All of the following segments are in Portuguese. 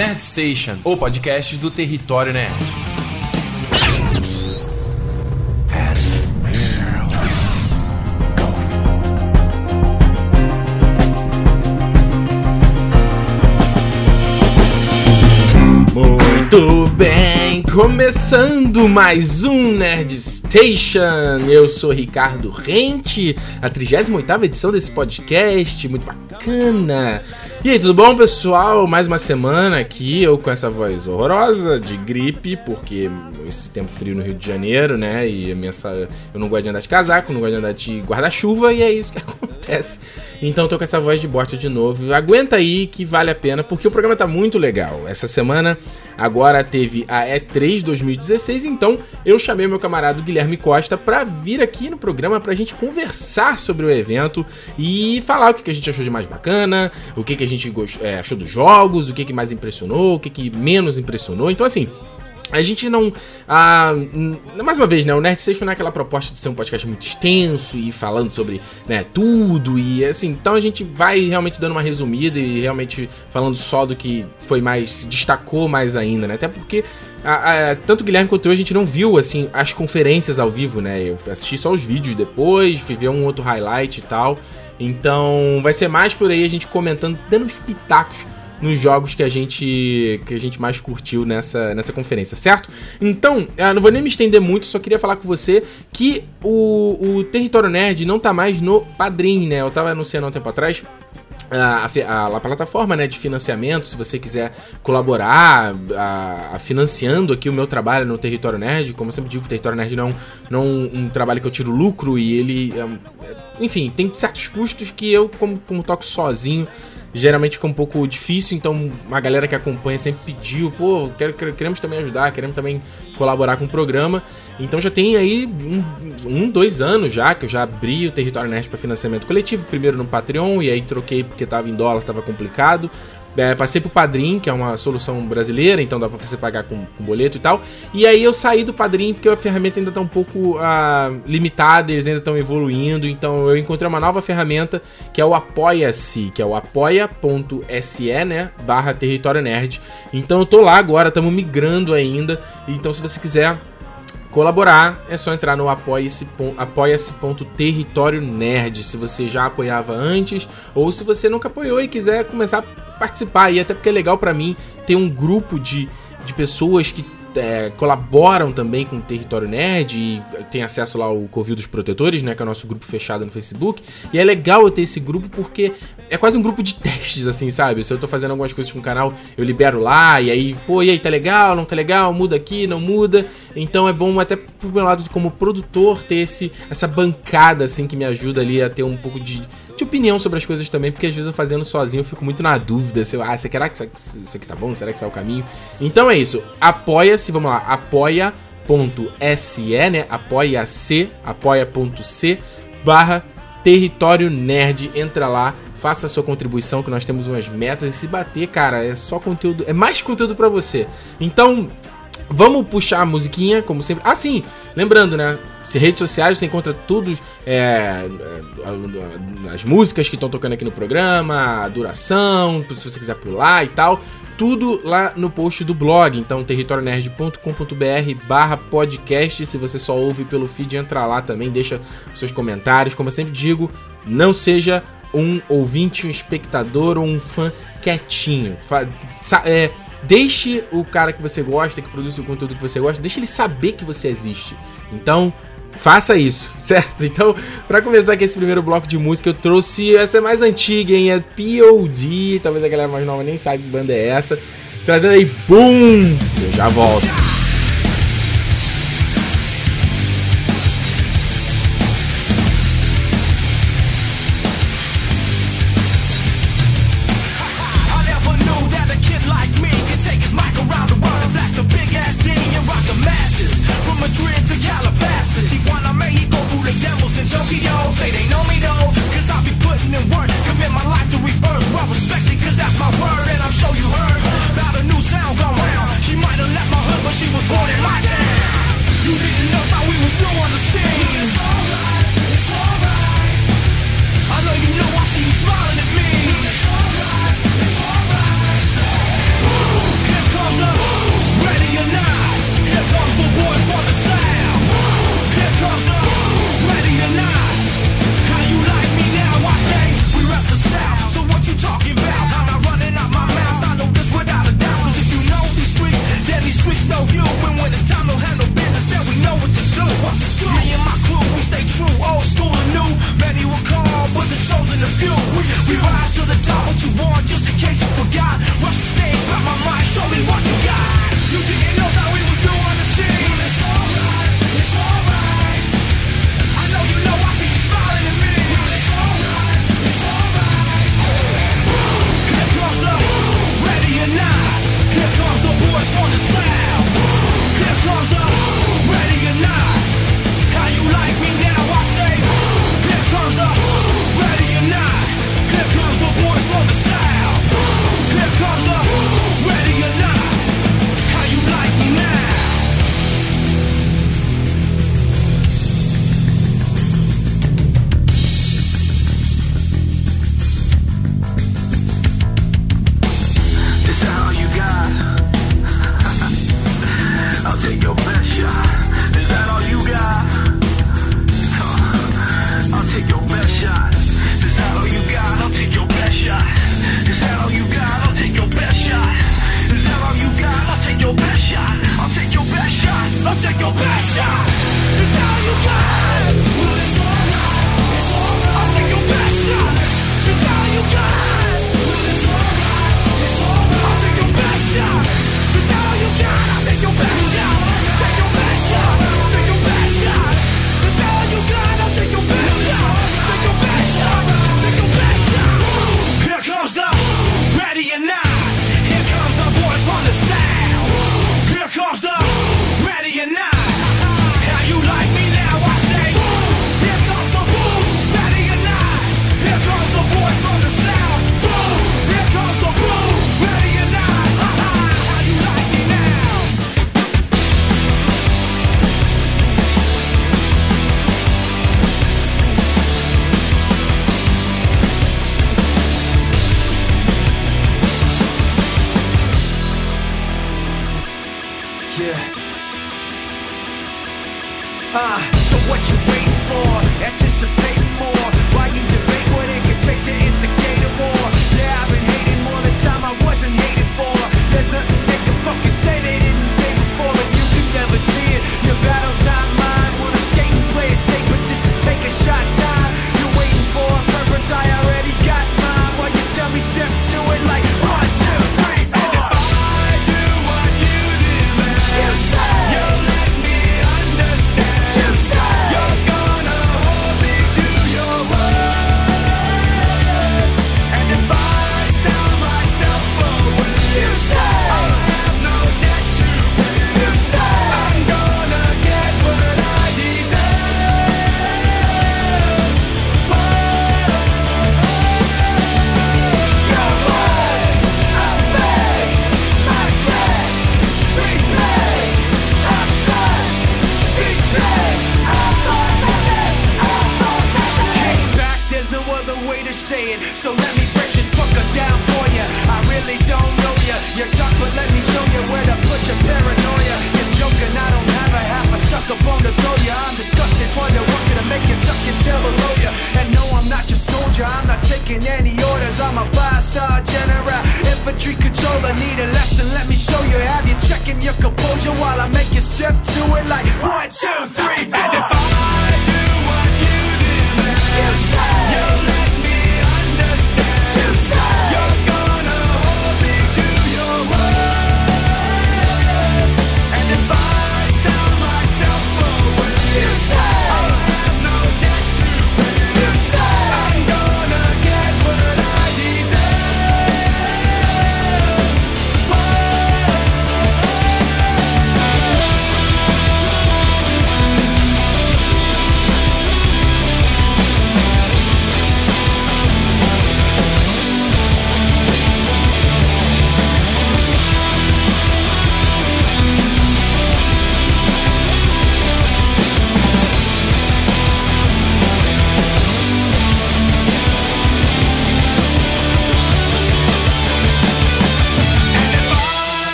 Nerd Station, o podcast do Território Nerd. Muito bem, começando mais um Nerd Station. Eu sou Ricardo Rente, a 38ª edição desse podcast, muito bacana. E aí, tudo bom, pessoal? Mais uma semana aqui, eu com essa voz horrorosa de gripe, porque esse tempo frio no Rio de Janeiro, né? E minha, eu não gosto de andar de casaco, não gosto de andar de guarda-chuva, e é isso que acontece. Então tô com essa voz de bosta de novo. Aguenta aí que vale a pena, porque o programa tá muito legal. Essa semana agora teve a E3 2016, então eu chamei meu camarada Guilherme Costa para vir aqui no programa pra gente conversar sobre o evento e falar o que, a gente achou de mais bacana, o que, a gente é, achou dos jogos, o que, mais impressionou, o que menos impressionou. Então, assim, a gente não. Ah, mais uma vez, né? O Nerd Station não é aquela proposta de ser um podcast muito extenso e falando sobre né, tudo. E assim, então a gente vai realmente dando uma resumida e realmente falando só do que foi mais. destacou mais ainda, né? Até porque. A, a, tanto o Guilherme quanto eu, a gente não viu, assim, as conferências ao vivo, né? Eu assisti só os vídeos depois, fui ver um outro highlight e tal. Então, vai ser mais por aí a gente comentando, dando os pitacos nos jogos que a gente que a gente mais curtiu nessa, nessa conferência, certo? Então, eu não vou nem me estender muito, só queria falar com você que o, o Território Nerd não tá mais no Padrim, né? Eu tava anunciando há um tempo atrás a, a, a, plataforma né, de financiamento, se você quiser colaborar a, financiando aqui o meu trabalho no Território Nerd, como eu sempre digo, o Território Nerd não, não um, trabalho que eu tiro lucro e ele, é, enfim, tem certos custos que eu, como, como toco sozinho, geralmente fica um pouco difícil, então a galera que acompanha sempre pediu, pô, queremos também ajudar, queremos também colaborar com o programa. Então já tem aí um, um dois anos já que eu já abri o Território Nerd para financiamento coletivo, primeiro no Patreon, e aí troquei porque tava em dólar, tava complicado. É, passei pro Padrim, que é uma solução brasileira, então dá pra você pagar com, com, boleto e tal. E aí eu saí do Padrim porque a ferramenta ainda tá um pouco uh, limitada, eles ainda estão evoluindo. Então eu encontrei uma nova ferramenta que é o Apoia-se, que é o apoia.se, né? Barra Território Nerd. Então eu tô lá agora, estamos migrando ainda. Então se você quiser colaborar, é só entrar no apoia-se.território nerd, se você já apoiava antes, ou se você nunca apoiou e quiser começar a participar, e até porque é legal para mim ter um grupo de, de pessoas que é, colaboram também com o Território Nerd e tem acesso lá ao Covil dos Protetores, né? Que é o nosso grupo fechado no Facebook. E é legal eu ter esse grupo porque é quase um grupo de testes, assim, sabe? Se eu tô fazendo algumas coisas com o canal, eu libero lá, e aí, pô, e aí, tá legal, não tá legal, muda aqui, não muda. Então é bom até pro meu lado como produtor ter esse, essa bancada, assim, que me ajuda ali a ter um pouco de de opinião sobre as coisas também, porque às vezes eu fazendo sozinho eu fico muito na dúvida se eu, ah, será que isso aqui tá bom? Será que isso é o caminho? Então é isso. Apoia-se, vamos lá, apoia.se, né? Apoia-se, apoia.c barra território nerd. Entra lá, faça a sua contribuição, que nós temos umas metas. E se bater, cara, é só conteúdo, é mais conteúdo para você. Então, vamos puxar a musiquinha, como sempre. Ah, sim, lembrando, né? Se redes sociais você encontra tudo, é, é as músicas que estão tocando aqui no programa, a duração, se você quiser pular e tal, tudo lá no post do blog. Então, territorionerd.com.br barra podcast. Se você só ouve pelo feed, entra lá também, deixa seus comentários. Como eu sempre digo, não seja um ouvinte, um espectador ou um fã quietinho. É, deixe o cara que você gosta, que produz o conteúdo que você gosta, deixe ele saber que você existe. Então, faça isso, certo? Então, para começar aqui esse primeiro bloco de música, eu trouxe essa mais antiga, hein? É POD, talvez a galera mais nova nem sabe que banda é essa. Trazendo aí, BOOM! Eu já volto.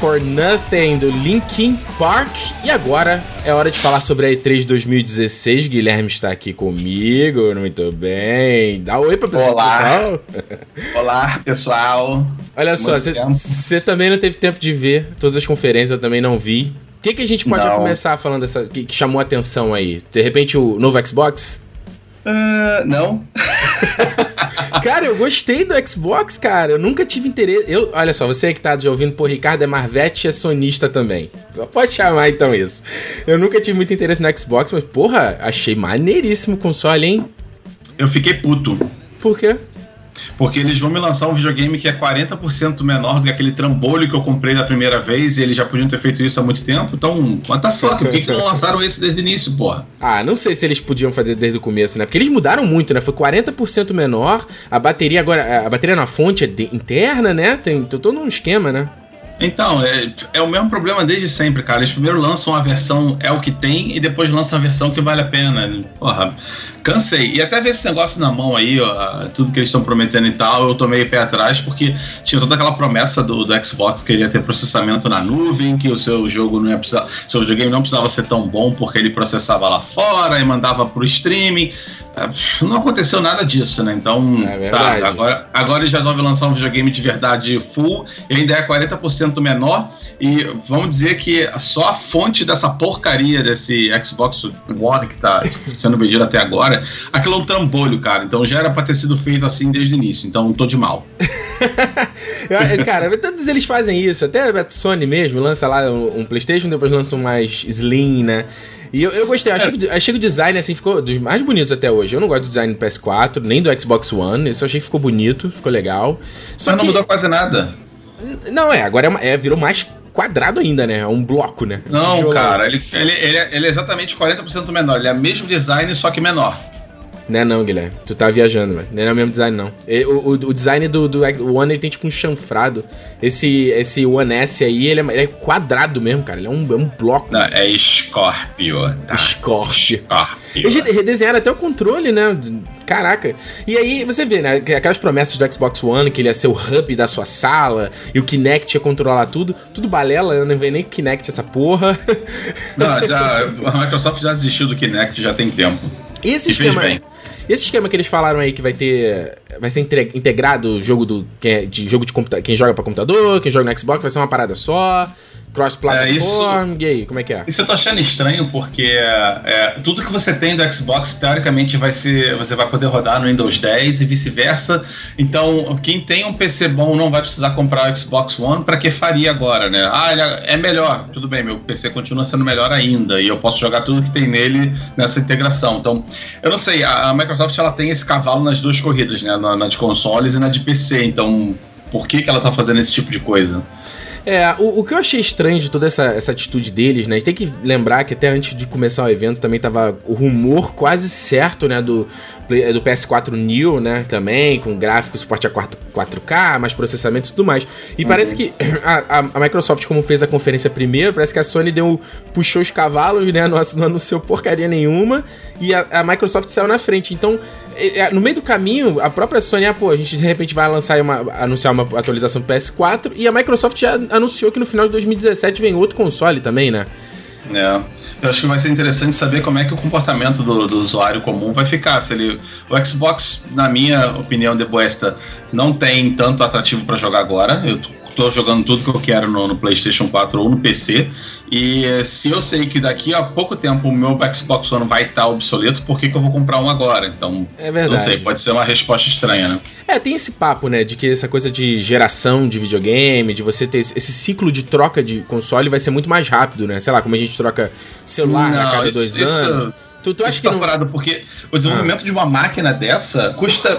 For Nothing do Linkin Park. E agora é hora de falar sobre a E3 2016. Guilherme está aqui comigo, muito bem. Dá um oi pra pessoa. Olá. pessoal. Olá, pessoal. Olha só, Muito você também não teve tempo de ver todas as conferências, eu também não vi. O que, que a gente pode começar falando dessa. Que, que chamou a atenção aí? De repente o novo Xbox? Ah, não. Cara, eu gostei do Xbox, cara. Eu nunca tive interesse. Eu, olha só, você que tá já ouvindo, pô, Ricardo é Marvete e é sonista também. Pode chamar então isso. Eu nunca tive muito interesse no Xbox, mas, porra, achei maneiríssimo o console, hein? Eu fiquei puto. Por quê? Porque eles vão me lançar um videogame que é 40% menor do que aquele trambolho que eu comprei da primeira vez e eles já podiam ter feito isso há muito tempo. Então, what the fuck? Por que, que não lançaram esse desde o início, porra? Ah, não sei se eles podiam fazer desde o começo, né? Porque eles mudaram muito, né? Foi 40% menor. A bateria agora. A bateria na fonte é de- interna, né? Tem todo um esquema, né? Então, é, é o mesmo problema desde sempre, cara. Eles primeiro lançam a versão é o que tem e depois lançam a versão que vale a pena. Porra, cansei. E até ver esse negócio na mão aí, ó, tudo que eles estão prometendo e tal, eu tomei pé atrás porque tinha toda aquela promessa do, do Xbox que ele ia ter processamento na nuvem, que o seu jogo não ia precisar, seu videogame não precisava ser tão bom porque ele processava lá fora e mandava pro streaming. Ah, Não aconteceu nada disso, né? Então, É tá, agora, agora eles resolvem lançar um videogame de verdade full e ainda é 40% menor. E vamos dizer que só a fonte dessa porcaria desse Xbox One que tá sendo vendido até agora, aquilo é um trambolho, cara. Então já era pra ter sido feito assim desde o início. Então tô de mal. Eu- Cara, todos eles fazem isso. Até a Sony mesmo lança lá um PlayStation, depois lança um mais Slim, né? E eu, eu gostei, achei, que, achei que o design assim ficou dos mais bonitos até hoje. Eu não gosto do design do PS4, nem do Xbox One. Isso eu achei que ficou bonito, ficou legal. Só Mas não que- mudou quase nada. Não, é, agora é, é, virou mais quadrado ainda, né? É um bloco, né? Não, cara, ele, ele, ele, é, ele é exatamente 40% menor. Ele é o mesmo design, só que menor. Não é não, Guilherme. Tu tá viajando, velho. Não é o mesmo design, não. O, o, o design do, do One ele tem tipo um chanfrado. Esse, esse One S aí, ele é, ele é quadrado mesmo, cara. Ele é um, é um bloco. Não, é Scorpio. Tá? Scorpio. Scorpio. Eles rede- redesenharam até o controle, né? Caraca. E aí você vê, né? que Aquelas promessas do Xbox One, que ele ia ser o hub da sua sala, e o Kinect ia controlar tudo. Tudo balela, não vem nem Kinect essa porra. Não, já, a Microsoft já desistiu do Kinect já tem tempo. Esse E fez bem. Esse esquema que eles falaram aí que vai ter. Vai ser integrado o jogo do. É- de jogo de computa quem joga pra computador, quem joga no Xbox, vai ser uma parada só. Cross-platform. e aí, como é que é? Isso eu tô achando estranho porque é, tudo que você tem do Xbox, teoricamente, vai ser. Você vai poder rodar no Windows 10 e vice-versa. Então, quem tem um PC bom não vai precisar comprar o Xbox One, pra que faria agora, né? Ah, ele é é melhor. Tudo bem, meu PC continua sendo melhor ainda. E eu posso jogar tudo que tem nele nessa integração. Então, eu não sei, a, a Microsoft ela tem esse cavalo nas duas corridas, né? Na, na de consoles e na de PC. Então, por que, que ela tá fazendo esse tipo de coisa? É, o, o que eu achei estranho de toda essa, essa atitude deles, né? A gente tem que lembrar que até antes de começar o evento também tava o rumor quase certo, né? Do, do PS4 New, né? Também, com gráfico, suporte a 4, 4K, mais processamento e tudo mais. E parece que a, a- Microsoft, como fez a conferência primeiro, parece que a Sony deu, puxou os cavalos, né? Não, não anunciou porcaria nenhuma. E a, a Microsoft saiu na frente. Então, no meio do caminho, a própria Sony, ah, pô, a gente de repente vai lançar uma, anunciar uma atualização do PS4 e a Microsoft já anunciou que no final de 2017 vem outro console também, né? É, eu acho que vai ser interessante saber como é que o comportamento do, do usuário comum vai ficar. Se ele, o Xbox, na minha opinião de boesta, não tem tanto atrativo para jogar agora. Eu tô jogando tudo que eu quero no, no PlayStation 4 ou no PC. E eh, se eu sei que daqui a pouco tempo o meu Xbox One vai estar obsoleto, por que, que eu vou comprar um agora? Então, É verdade. não sei, pode ser uma resposta estranha, né? É, tem esse papo, né, de que essa coisa de geração de videogame, de você ter esse ciclo de troca de console vai ser muito mais rápido, né? Sei lá, como a gente troca celular a Não, cada isso- dois isso- anos. Tu, tu acha Isso que tá não... furado, porque o desenvolvimento de uma máquina dessa custa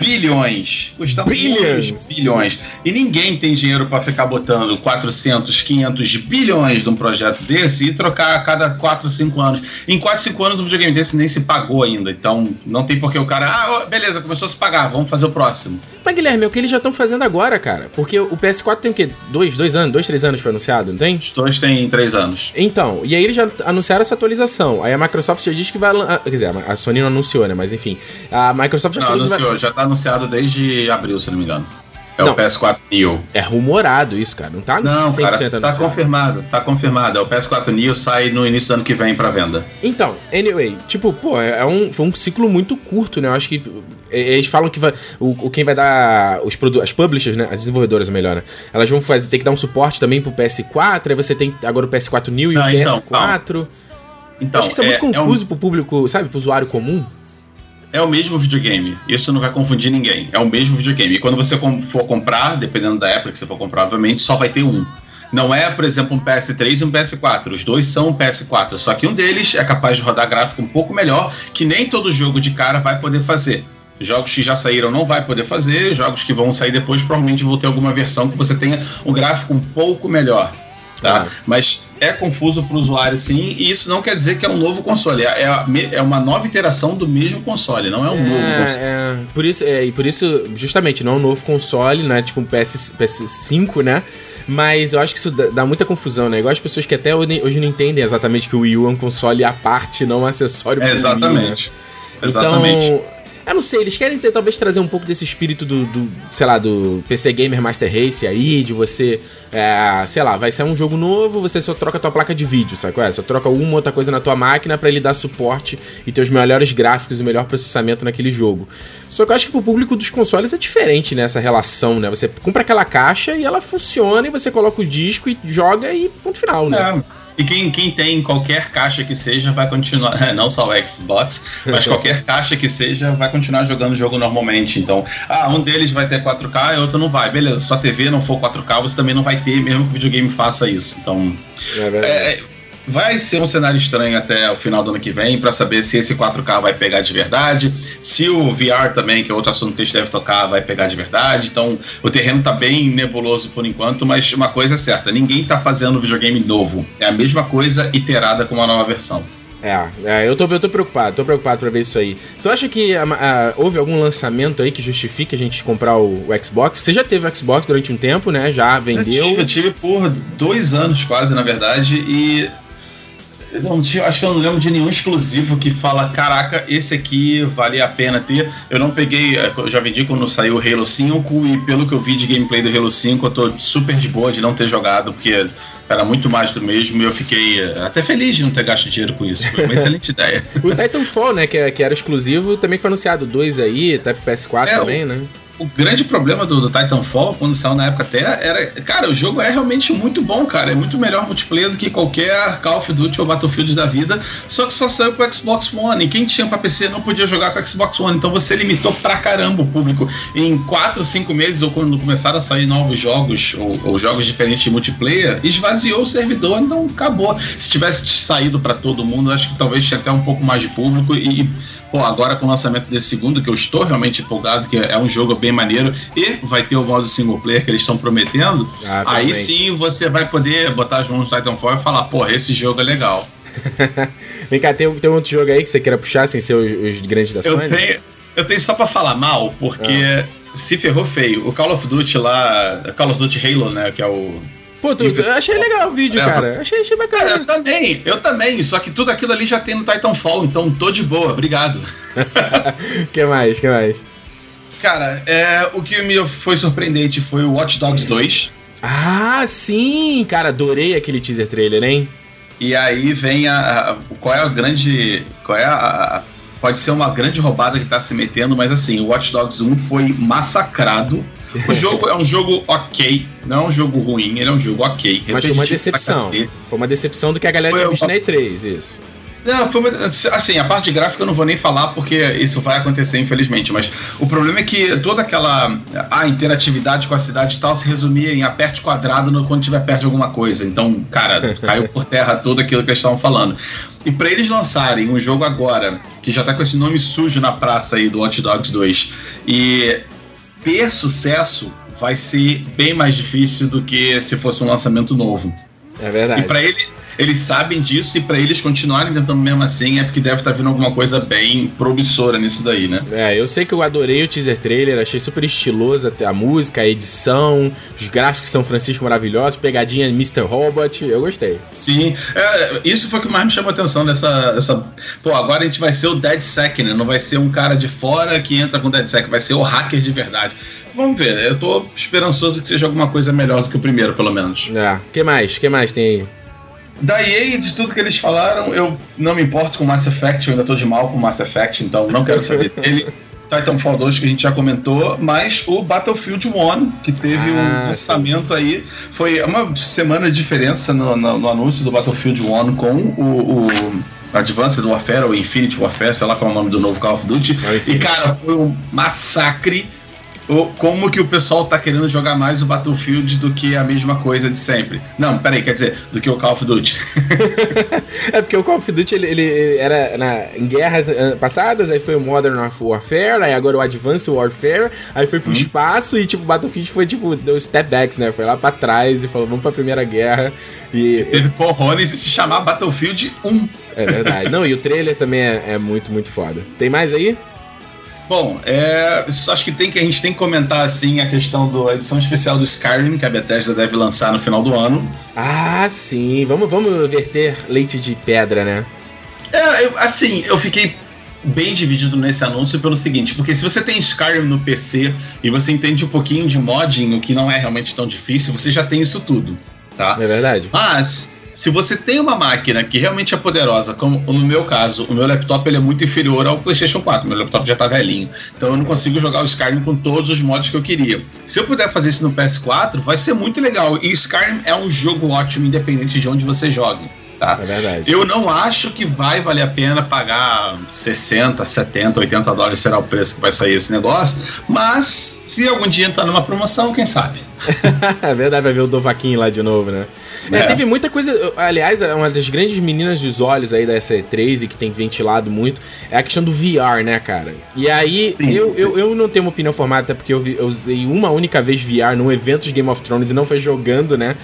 bilhões. Custa muitos bilhões. E ninguém tem dinheiro pra ficar botando 400, 500 bilhões de um projeto desse e trocar a cada 4, 5 anos. Em 4, 5 anos, um videogame desse nem se pagou ainda. Então, não tem por que o cara. Ah, beleza, começou a se pagar, vamos fazer o próximo. Mas, Guilherme, é o que eles já estão fazendo agora, cara. Porque o PS4 tem o quê? Dois, dois anos? Dois, três anos foi anunciado, não tem? Os dois têm 3 anos. Então, e aí eles já anunciaram essa atualização. Aí a Microsoft já diz que vai. ah, Quer dizer, a Sony não anunciou, né? Mas enfim. A Microsoft já Não, falou que vai- anunciou, já tá anunciado desde abril, se não me engano. É Não. o PS4 Neo. É rumorado isso, cara. Não tá Não, 100% cara, tá anunciado. confirmado, tá confirmado. É o PS4 Neo sai no início do ano que vem pra venda. Então, anyway, tipo, pô, é um, foi um ciclo muito curto, né? Eu acho que é, eles falam que vai, o, quem vai dar os as publishers, né? As desenvolvedoras, melhor, né? Elas vão fazer, ter que dar um suporte também pro PS4, aí você tem agora o PS4 New e o então, PS4. Então, acho que isso é, muito é, confuso um- pro público, sabe, pro usuário comum. é o mesmo videogame. Isso não vai confundir ninguém. É o mesmo videogame. E quando você for comprar, dependendo da época que você for comprar, obviamente, só vai ter um. Não é, por exemplo, um PS3 e um PS4. Os dois são um PS4. Só que um deles é capaz de rodar gráfico um pouco melhor, que nem todo jogo de cara vai poder fazer. Jogos que já saíram não vai poder fazer, jogos que vão sair depois provavelmente vão ter alguma versão que você tenha um gráfico um pouco melhor. Tá? Ah. Mas é confuso para o usuário sim, e isso não quer dizer que é um novo console. É, é, é uma nova iteração do mesmo console, não é um novo console. É, é, por isso, é, e por isso, justamente, não é um novo console, né? Tipo um PS, PS5, né? Mas eu acho que isso dá, muita confusão, né? Igual as pessoas que até hoje não entendem exatamente que o Wii U é um console à parte, não um acessório É, pro Wii, né? exatamente. Exatamente. Então, eu não sei, eles querem ter, talvez trazer um pouco desse espírito do, do, sei lá, do PC Gamer Master Race aí, de você, é, sei lá, vai ser um jogo novo, você só troca a tua placa de vídeo, sabe qual é? Só troca uma outra coisa na tua máquina pra ele dar suporte e ter os melhores gráficos e o melhor processamento naquele jogo. Só que eu acho que pro público dos consoles é diferente nessa relação, né? Você compra aquela caixa e ela funciona e você coloca o disco e joga e ponto final, né? É. E quem, quem tem qualquer caixa que seja vai continuar, não só o Xbox, mas qualquer caixa que seja vai continuar jogando o jogo normalmente. Então, ah, um deles vai ter 4K e outro não vai. Beleza, sua TV não for 4K, você também não vai ter, mesmo que o videogame faça isso. Então, É verdade. é, é, vai ser um cenário estranho até o final do ano que vem para saber se esse 4K vai pegar de verdade, se o VR também, que é outro assunto que a gente deve tocar, vai pegar de verdade. Então, o terreno tá bem nebuloso por enquanto, mas uma coisa é certa, ninguém tá fazendo videogame novo. É a mesma coisa iterada com uma nova versão. É, é, eu, tô, eu tô preocupado, tô preocupado pra ver isso aí. Você acha que ah, ah, houve algum lançamento aí que justifique a gente comprar o, o Xbox? Você já teve o Xbox durante um tempo, né? Já Eu vendeu. tive, eu tive por dois anos quase, na verdade, e. eu Não tinha, acho que eu não lembro de nenhum exclusivo que fala, caraca, esse aqui vale a pena ter. Eu não peguei, eh, eu já vendi quando saiu o Halo 5, e pelo que eu vi de gameplay do Halo 5, eu tô super de boa de não ter jogado, porque era muito mais do mesmo e eu fiquei eh, até feliz de não ter gasto dinheiro com isso. Foi uma excelente ideia. O Titanfall, né? Que, que era exclusivo, também foi anunciado dois aí, pro PS4 É, também, né? O grande problema do, do Titanfall, quando saiu na época até, era. Cara, o jogo é realmente muito bom, cara. É muito melhor multiplayer do que qualquer Call of Duty ou Battlefield da vida. Só que só saiu pro Xbox One. E quem tinha pra PC não podia jogar com o Xbox One. Então você limitou pra caramba o público. Em 4, 5 meses, ou quando começaram a sair novos jogos, ou, ou jogos diferentes de multiplayer, esvaziou o servidor, então acabou. Se tivesse saído pra todo mundo, acho que talvez tinha até um pouco mais de público. E, pô, agora com o lançamento desse segundo, que eu estou realmente empolgado, que é um jogo bem maneiro, e vai ter o modo single player que eles estão prometendo, Ah, aí sim você vai poder botar as mãos no Titanfall e falar, porra, esse jogo é legal. Vem cá, tem, tem outro jogo aí que você queira puxar sem ser os, os grandes da Eu Sony? tenho, eu tenho só pra falar mal, porque Ah. se ferrou feio. O Call of Duty lá, Call of Duty Halo, né, que é o Pô, tu, tu- achei legal o vídeo, É, cara. Achei, achei bacana. eu também, eu também, só que tudo aquilo ali já tem no Titanfall, então tô de boa, obrigado. O que mais? que mais? Cara, é, o que me foi surpreendente foi o Watch Dogs 2. Ah, sim! Cara, adorei aquele teaser trailer, hein? E aí vem a, a- qual é a grande, qual é a, a- pode ser uma grande roubada que tá se metendo, mas assim, o Watch Dogs 1 foi massacrado. O jogo é um jogo ok, não é um jogo ruim, ele é um jogo ok. Mas foi uma decepção. Foi uma decepção do que a galera tinha visto na E3, isso. Não, foi uma, assim, a parte gráfica eu não vou nem falar porque isso vai acontecer infelizmente, mas o problema é que toda aquela a interatividade com a cidade e tal se resumia em aperte quadrado no, quando tiver perto de alguma coisa. Então, cara, caiu por terra tudo aquilo que eles estavam falando. E pra eles lançarem um jogo agora, que já tá com esse nome sujo na praça aí do Hot Dogs 2, e ter sucesso vai ser bem mais difícil do que se fosse um lançamento novo. É E verdade. pra ele, eles sabem disso e pra eles continuarem tentando mesmo assim é porque deve estar vindo alguma coisa bem promissora nisso daí, né? É, eu sei que eu adorei o teaser trailer, achei super estiloso a música, a edição, os gráficos de São Francisco maravilhosos, pegadinha Mr. Robot, eu gostei. Sim, é, isso foi o que mais me chamou a atenção dessa, dessa. Pô, agora a gente vai ser o DeadSec, né? Não vai ser um cara de fora que entra com o DeadSec, vai ser o hacker de verdade. Vamos ver, eu tô esperançoso que seja alguma coisa melhor do que o primeiro, pelo menos. É, que mais? que mais tem aí? Da EA, de tudo que eles falaram, eu não me importo com Mass Effect, eu ainda tô de mal com Mass Effect, então não quero saber dele. Titanfall 2, que a gente já comentou, mas o Battlefield 1, que teve Ah, um lançamento aí, foi uma semana de diferença no, no- no anúncio do Battlefield 1 com o, o Advanced Warfare, ou Infinite Warfare, sei lá qual é o nome do novo Call of Duty. É E cara, foi um massacre. O- Como que o pessoal tá querendo jogar mais o Battlefield do que a mesma coisa de sempre? Não, peraí, quer dizer, do que o Call of Duty. É porque o Call of Duty ele, ele- era na, em guerras eh, passadas, aí foi o Modern Warfare, aí agora o Advanced Warfare, aí foi pro espaço e tipo, o Battlefield foi tipo, deu step backs, né? Foi lá pra trás e falou, vamos pra Primeira Guerra. E Teve Corrones e se chamar Battlefield 1. é verdade. Não, e o trailer também é, é muito, muito foda. Tem mais aí? Bom, é, acho que tem que a gente tem que comentar assim a questão da edição especial do Skyrim que a Bethesda deve lançar no final do ano. Ah, sim. Vamos, vamos verter leite de pedra, né? É, eu- assim, eu fiquei bem dividido nesse anúncio pelo seguinte, porque se você tem Skyrim no PC e você entende um pouquinho de modding, o que não é realmente tão difícil, você já tem isso tudo, tá? É verdade. Mas se você tem uma máquina que realmente é poderosa, como no meu caso, o meu laptop ele é muito inferior ao PlayStation 4, meu laptop já tá velhinho, então eu não consigo jogar o Skyrim com todos os mods que eu queria. Se eu puder fazer isso no PS4, vai ser muito legal. E Skyrim é um jogo ótimo, independente de onde você jogue. Tá? É verdade. Eu não acho que vai valer a pena pagar 60, 70, 80 dólares será o preço que vai sair esse negócio, mas se algum dia entrar numa promoção, quem sabe? é verdade, vai ver o Dovaquinho lá de novo, né? É, É. teve muita coisa. Aliás, é uma das grandes meninas dos olhos aí da S3 e que tem ventilado muito é a questão do VR, né, cara? E aí, Sim. eu, eu, eu não tenho uma opinião formada, até porque eu, vi- eu usei uma única vez VR num evento de Game of Thrones e não foi jogando, né?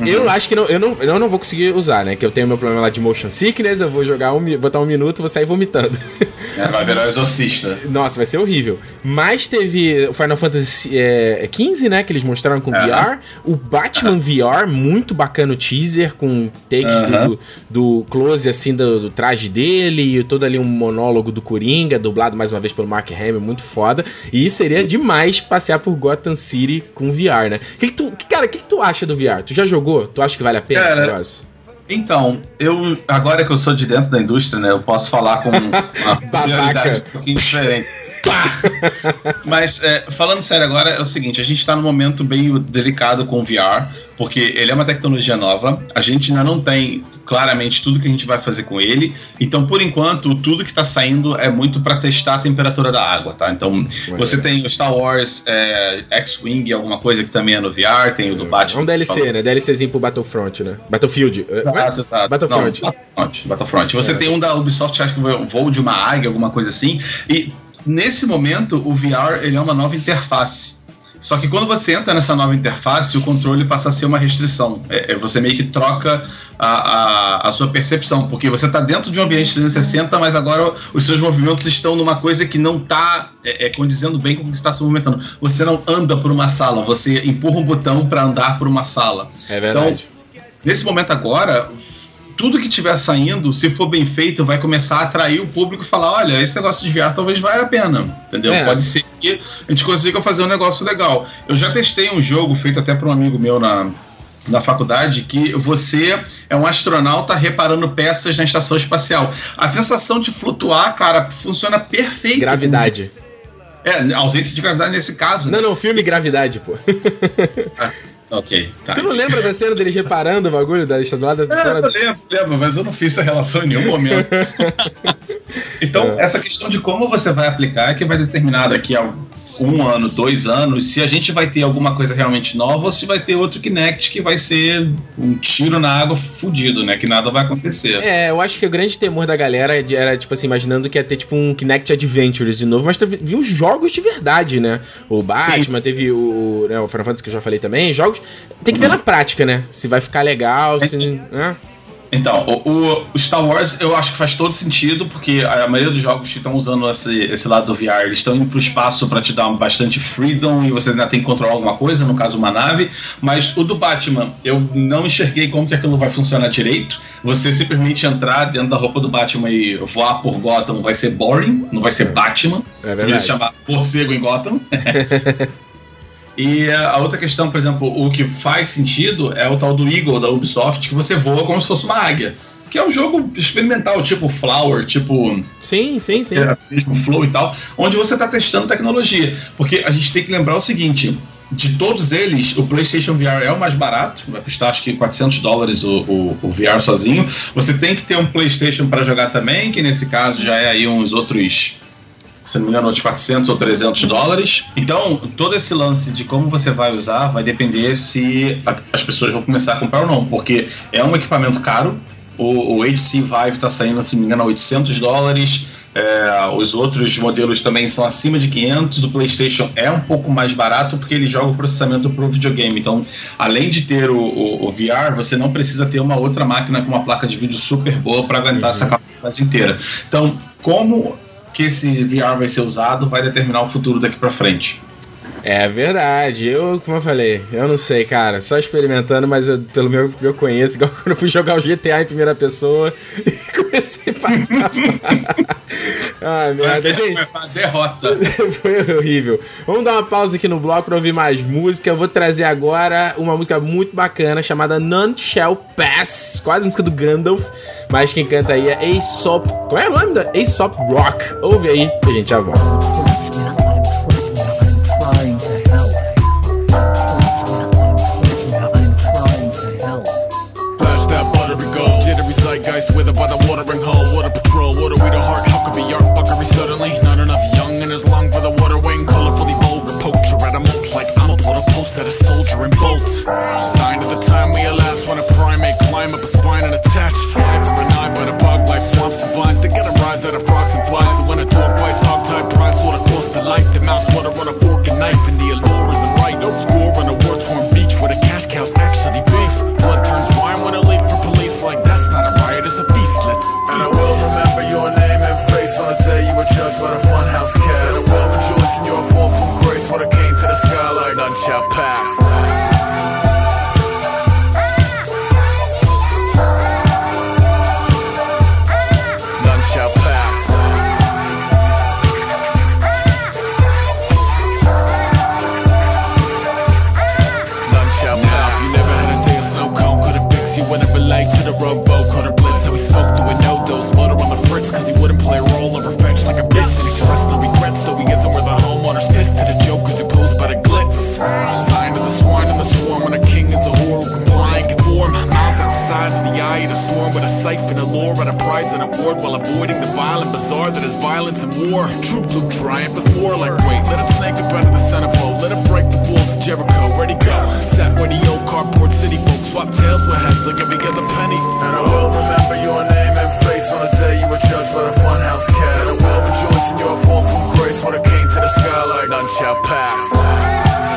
Eu acho que não, eu, não, eu não vou conseguir usar, né? Que eu tenho meu problema lá de motion sickness, eu vou jogar um, botar um minuto, vou sair vomitando. É, vai virar o exorcista. Nossa, vai ser horrível. Mas teve o Final Fantasy é, 15, né? Que eles mostraram com Aham. VR. O Batman VR, muito bacana o teaser, com takes do, do close, assim, do, do traje dele, e todo ali um monólogo do Coringa, dublado mais uma vez pelo Mark Hamill, muito foda. E seria demais passear por Gotham City com VR, né? Que que tu, cara, o que, que tu acha do VR? Tu já jogou? Tu acha que vale a pena Cara, esse negócio? Então, eu agora que eu sou de dentro da indústria, né, eu posso falar com uma prioridade um pouquinho diferente. Mas é, falando sério agora, é o seguinte, a gente está num momento bem delicado com o VR, porque ele é uma tecnologia nova, a gente ainda não tem claramente tudo que a gente vai fazer com ele, então por enquanto tudo que está saindo é muito para testar a temperatura da água, tá? Então você tem o Star Wars é, X-Wing, alguma coisa que também é no VR, tem o do É Batman. um que você DLC, falou. né? DLCzinho pro Battlefront, né? Battlefield. Exato, exato. Battlefront. Não, Battlefront. Battlefront. Você É. tem um da Ubisoft, acho que um voo de uma águia, alguma coisa assim. E nesse momento, o VR ele é uma nova interface. Só que quando você entra nessa nova interface, o controle passa a ser uma restrição. É, é- você meio que troca a, a, a sua percepção, porque você está dentro de um ambiente 360, mas agora os seus movimentos estão numa coisa que não está é, é, condizendo bem com o que você está se movimentando. Você não anda por uma sala, você empurra um botão para andar por uma sala. É verdade. Nesse momento agora, tudo que tiver saindo, se for bem feito, vai começar a atrair o público e falar: olha, esse negócio de VR talvez valha a pena. Entendeu? É. Pode ser que a gente consiga fazer um negócio legal. Eu já testei um jogo feito até por um amigo meu na. Na faculdade, que você é um astronauta reparando peças na estação espacial. A sensação de flutuar, cara, funciona perfeito. Gravidade. É, ausência de gravidade nesse caso. né? Não, não, filme Gravidade, pô. Ok, tá. Tu não lembra da cena deles reparando o bagulho da estaduada? É, eu lembro, lembro, mas eu não fiz essa relação em nenhum momento. então, É. essa questão de como você vai aplicar é que vai determinar daqui a um ano, dois anos, se a gente vai ter alguma coisa realmente nova ou se vai ter outro Kinect que vai ser um tiro na água fudido, né? Que nada vai acontecer. É, eu acho que o grande temor da galera era, tipo assim, imaginando que ia ter, tipo, um Kinect Adventures de novo, mas teve, viu jogos de verdade, né? O Batman, Sim, sim. teve o, né, o Final Fantasy que eu já falei também, jogos... Tem que ver na prática, né? Se vai ficar legal, se... né? Então, o, o- o Star Wars eu acho que faz todo sentido, porque a maioria dos jogos que estão usando esse, esse lado do VR, eles estão indo pro espaço para te dar bastante freedom e você ainda tem que controlar alguma coisa, no caso uma nave. Mas o do Batman, eu não enxerguei como que aquilo vai funcionar direito. Você simplesmente entrar dentro da roupa do Batman e voar por Gotham vai ser boring, não vai ser Batman. É verdade. se chamar Morcego em Gotham. E a outra questão, por exemplo, o que faz sentido é o tal do Eagle da Ubisoft, que você voa como se fosse uma águia. Que é um jogo experimental, tipo Flower, tipo Sim, sim, sim. é, mesmo Flow e tal, onde você está testando tecnologia. Porque a gente tem que lembrar o seguinte: de todos eles, o PlayStation VR é o mais barato, vai custar acho que 400 dólares o, o, o VR sozinho. Você tem que ter um PlayStation para jogar também, que nesse caso já é aí uns outros. Se não me engano, uns 400 ou 300 dólares. Então, todo esse lance de como você vai usar vai depender se as pessoas vão começar a comprar ou não, porque é um equipamento caro. O, o HC Vive está saindo, se não me engano, a 800 dólares. É, os outros modelos também são acima de 500. Do PlayStation é um pouco mais barato porque ele joga o processamento para o videogame. Então, além de ter o, o- o VR, você não precisa ter uma outra máquina com uma placa de vídeo super boa para aguentar essa capacidade inteira. Então, como que esse VR vai ser usado vai determinar o futuro daqui para frente. É verdade. Eu, como eu falei, eu não sei, cara. Só experimentando, mas eu, pelo meu eu conheço, igual quando eu fui jogar o GTA em primeira pessoa e a passar. Ai, merda, gente. Derrota. Foi horrível. Vamos dar uma pausa aqui no bloco pra ouvir mais música. Eu vou trazer agora uma música muito bacana chamada None Shall Pass, quase música do Gandalf, mas quem canta aí é Aesop. Qual é o nome da Aesop Rock? Ouve aí a gente já volta. Bye. Fix you relate to the rogue boat, caught a blitz. How he spoke to a no dose, motor on the fritz, cause he wouldn't play a role over fetch like a bitch. And express no regrets, though he isn't where the homeowners pissed to the jokers who posed by the glitz. Sign of the swine in the swarm when a king is a whore who comply and conform. Miles outside of the eye of the storm with a siphon, a lure, at a prize and award while avoiding the violent bazaar that is violence and war. True blue triumph is more like wait, let it snake up out of the centerfold, let it break the walls of Jericho. Ready go, sat where the old cardboard city folks swap tails with heads like every other penny. And I will remember your name and face on the day you were judged by the funhouse cast. And I will rejoice in your fall from grace when it came to the sky like none shall pass.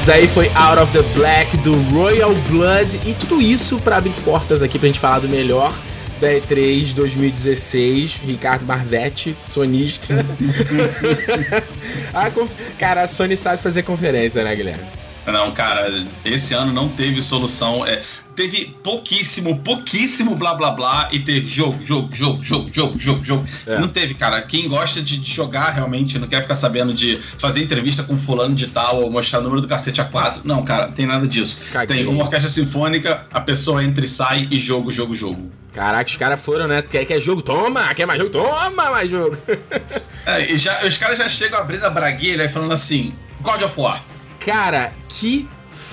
Essa daí foi Out of the Black do Royal Blood e tudo isso pra abrir portas aqui pra gente falar do melhor da E3 2016, Ricardo Marvetti, sonista. a conf- Cara, a Sony sabe fazer conferência, né, Guilherme? Não, cara, esse ano não teve solução. É, teve pouquíssimo, pouquíssimo blá blá blá e teve jogo, jogo, jogo, jogo, jogo, jogo, jogo. É. Não teve, cara. Quem gosta de, jogar realmente, não quer ficar sabendo de fazer entrevista com fulano de tal ou mostrar o número do cacete A4. Não, cara, tem nada disso. Caguei. Tem uma orquestra sinfônica, a pessoa entra e sai e jogo, jogo, jogo. Caraca, os caras foram, né? Quer, quer jogo? Toma! Quer mais jogo? Toma mais jogo! É, e já, os caras já chegam abrindo a braguilha e falando assim: God of War. Cara, que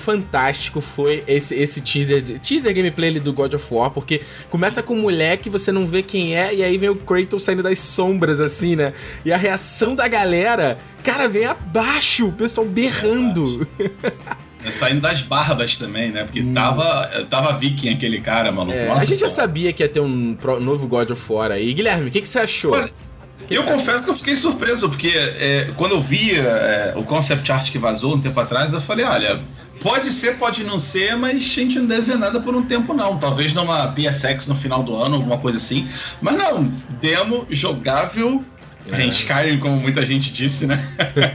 fantástico foi esse, esse teaser, teaser gameplay ali do God of War, porque começa com um moleque, você não vê quem é, e aí vem o Kratos saindo das sombras, assim, né? E a reação da galera, cara, vem abaixo, o pessoal berrando. É, Saindo das barbas também, né? Porque tava, tava viking aquele cara, maluco. É, Nossa a gente já sabia que ia ter um novo God of War aí. Guilherme, o que, que você achou? Olha, Eu confesso que eu fiquei surpreso, porque é, quando eu vi é, o concept art que vazou um tempo atrás, eu falei, olha, pode ser, pode não ser, mas a gente não deve ver nada por um tempo não. Talvez numa PSX no final do ano, alguma coisa assim. Mas não, demo jogável. É. Em Skyrim, como muita gente disse, né?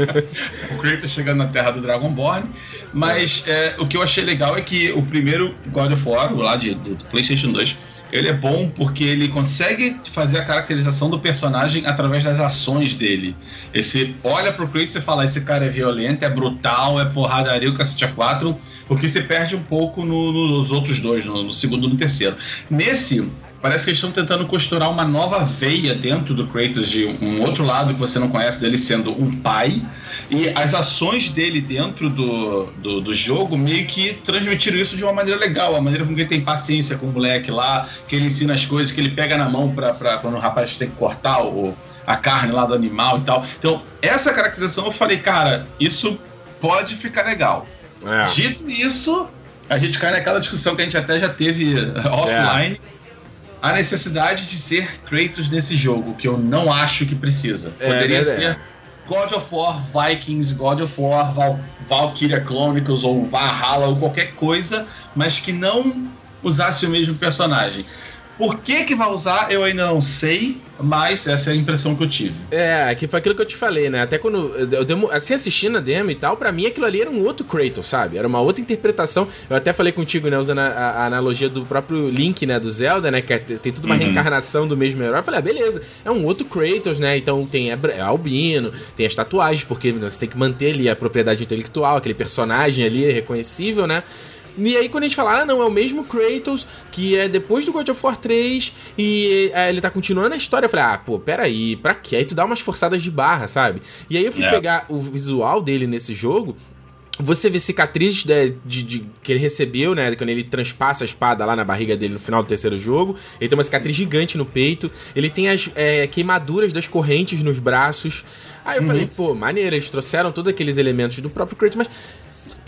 o Kratos chegando na terra do Dragonborn. Mas é, o que eu achei legal é que o primeiro God of War, lá de, do PlayStation 2, ele é bom porque ele consegue fazer a caracterização do personagem através das ações dele. Esse olha pro Kratos e fala: esse cara é violento, é brutal, é porradaria, o cacete a quatro, porque se perde um pouco no- nos outros dois, no, no segundo e no terceiro. Nesse. Parece que eles estão tentando costurar uma nova veia dentro do Kratos, de um outro lado que você não conhece dele sendo um pai. E as ações dele dentro do, do, do jogo meio que transmitiram isso de uma maneira legal. A maneira com que ele tem paciência com o moleque lá, que ele ensina as coisas, que ele pega na mão pra, pra quando o rapaz tem que cortar o, a carne lá do animal e tal. Então, essa caracterização eu falei, cara, isso pode ficar legal. É. Dito isso, a gente cai naquela discussão que a gente até já teve eh, offline. A necessidade de ser Kratos nesse jogo, que eu não acho que precisa. É, Poderia né, ser? God of War Vikings, God of War Val Valkyria Chronicles ou Valhalla ou qualquer coisa, mas que não usasse o mesmo personagem. Por que que vai usar, eu ainda não sei, mas essa é a impressão que eu tive. É, que foi aquilo que eu te falei, né? Até quando eu demo, assim assistindo a demo e tal, pra mim aquilo ali era um outro Kratos, sabe? Era uma outra interpretação. Eu até falei contigo, né, usando a, a analogia do próprio Link, né, do Zelda, né, que é- tem tudo uma Uhum. reencarnação do mesmo herói. Eu falei, ah, beleza, é um outro Kratos, né? Então tem é, é albino, tem as tatuagens, porque você tem que manter ali a propriedade intelectual, aquele personagem ali reconhecível, né? E aí quando a gente fala, ah, não, é o mesmo Kratos, que é depois do God of War 3, e é, ele tá continuando a história, eu falei, ah, pô, peraí, pra quê? Aí tu dá umas forçadas de barra, sabe? E aí eu fui É. pegar o visual dele nesse jogo, você vê cicatrizes né, de, de- que ele recebeu, né? Quando ele transpassa a espada lá na barriga dele no final do terceiro jogo. Ele tem uma cicatriz gigante no peito. Ele tem as é, queimaduras das correntes nos braços. Aí eu falei, pô, maneiro, eles trouxeram todos aqueles elementos do próprio Kratos, mas.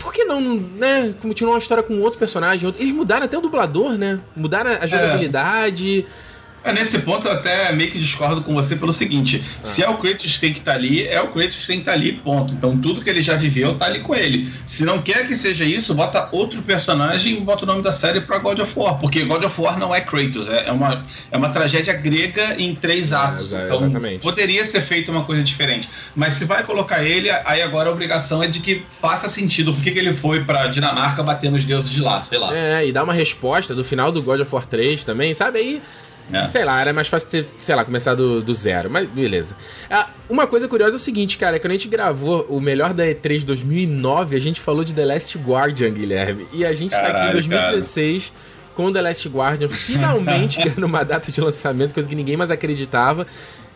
Por que não, né? Continuar uma história com outro personagem? Eles mudaram até o dublador, né? Mudaram a jogabilidade. É, nesse ponto eu até meio que discordo com você pelo seguinte: se é o Kratos que tem que estar ali, é o Kratos que tem que estar ali, ponto. Então tudo que ele já viveu tá ali com ele. Se não quer que seja isso, bota outro personagem e bota o nome da série pra God of War. Porque God of War não é Kratos, é, é uma, é uma tragédia grega em três atos. exa- então exatamente. poderia ser feita uma coisa diferente. Mas se vai colocar ele, aí agora a obrigação é de que faça sentido. Por que, que ele foi pra Dinamarca bater nos deuses de lá? Sei lá. É, e dá uma resposta do final do God of War 3 também, sabe? Aí. É. Sei lá, era mais fácil ter, sei lá, começar do, do zero, mas beleza. Ah, uma coisa curiosa é o seguinte, cara, quando a gente gravou o melhor da E3 2009, a gente falou de The Last Guardian, Guilherme. E a gente tá aqui em Caralho, 2016 com The Last Guardian finalmente ganhando uma data de lançamento, coisa que ninguém mais acreditava.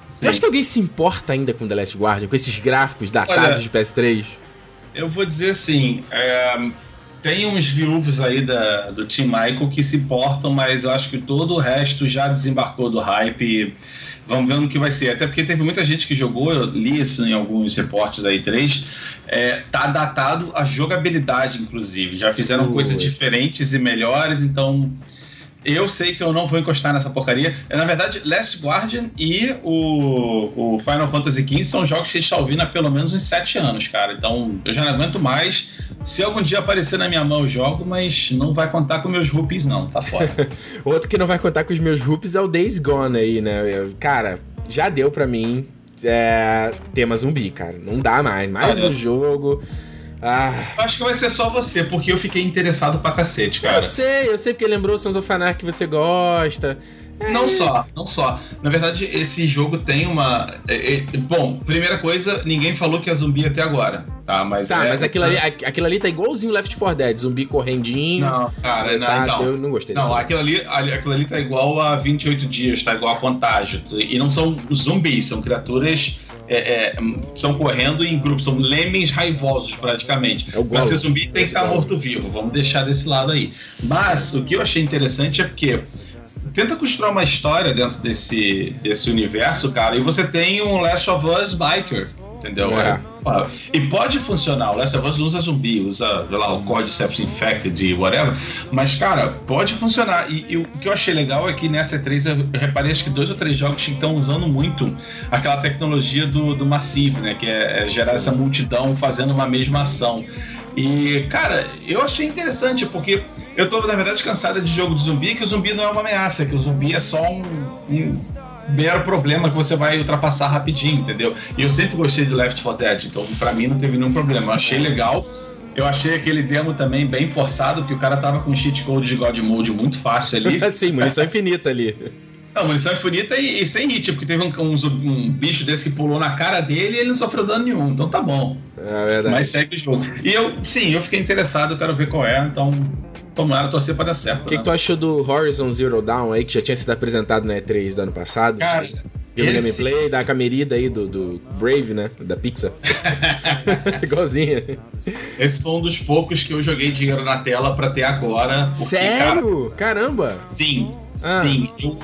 Você acha que alguém se importa ainda com The Last Guardian, com esses gráficos datados Olha, de PS3? Eu vou dizer assim, é, tem uns viúvos aí da, do Team Michael que se importam, mas eu acho que todo o resto já desembarcou do hype. Vamos ver no que vai ser. Até porque teve muita gente que jogou, eu li isso em alguns reportes da E3. É, tá datado a jogabilidade, inclusive. Já fizeram coisas diferentes e melhores, então. Eu sei que eu não vou encostar nessa porcaria. É, Na verdade, Last Guardian e o, o Final Fantasy XV são jogos que a gente está ouvindo há pelo menos uns 7 anos, cara. Então eu já não aguento mais Se algum dia aparecer na minha mão, eu jogo, mas não vai contar com meus rupees, não. Tá fora. Outro que não vai contar com os meus rupees é o Days Gone aí, né? Eu- cara, já deu pra mim é, tema zumbi, cara. Não dá mais. Mais Ah, um jogo. Ah, Acho que vai ser só você, porque eu fiquei interessado pra cacete, cara. eu sei, eu sei porque lembrou o Sons of Anarchy que você gosta. É Não isso. só, não só. Na verdade, esse jogo tem uma. é, é, bom, primeira coisa, ninguém falou que é zumbi até agora, tá? Mas Tá, é- mas aquilo ali, aqu- aquilo ali tá igualzinho Left 4 Dead, zumbi correndinho. Não, cara, não, tá, então. eu não gostei. Não, não. aquilo ali, aquilo ali tá igual a 28 dias, tá igual a contágio. E não são zumbis, são criaturas. é, é, são correndo em grupos, são lemmings raivosos praticamente. É pra ser zumbi tem que estar Gollum. morto-vivo, vamos deixar desse lado aí. Mas o que eu achei interessante é porque tenta costurar uma história dentro desse, desse universo, cara, e você tem um Last of Us Biker, entendeu? É. E pode funcionar, o Last of Us não usa zumbi, usa, sei lá, o Cordyceps Infected e whatever, mas, cara, pode funcionar. E, e o que eu achei legal é que nessa E3 eu reparei, acho que dois ou três jogos que estão usando muito aquela tecnologia do, do Massive, né, que é, é gerar essa multidão fazendo uma mesma ação. E, cara, eu achei interessante, porque eu tô, na verdade, cansada de jogo de zumbi, que o zumbi não é uma ameaça, que o zumbi é só um, um mero problema que você vai ultrapassar rapidinho, entendeu? E eu sempre gostei de Left 4 Dead, então pra mim não teve nenhum problema. Eu achei legal. Eu achei aquele demo também bem forçado, porque o cara tava com cheat code de God Mode muito fácil ali. Sim, munição infinita ali. Não, munição infinita e, e sem hit, porque teve um, um, um bicho desse que pulou na cara dele e ele não sofreu dano nenhum, então tá bom. É verdade. Mas segue o jogo. E eu, sim, eu fiquei interessado, eu quero ver qual é, então tomara torcer pra dar certo. O que, né? que tu achou do Horizon Zero Dawn aí, que já tinha sido apresentado na E3 do ano passado? Cara, Pelo esse- gameplay, da camerida aí do, do Brave, né? Da Pixar. Igualzinho, assim. Esse foi um dos poucos que eu joguei dinheiro na tela pra ter agora. porque, cara, Sério? Caramba! Sim, Ah. sim. Eu,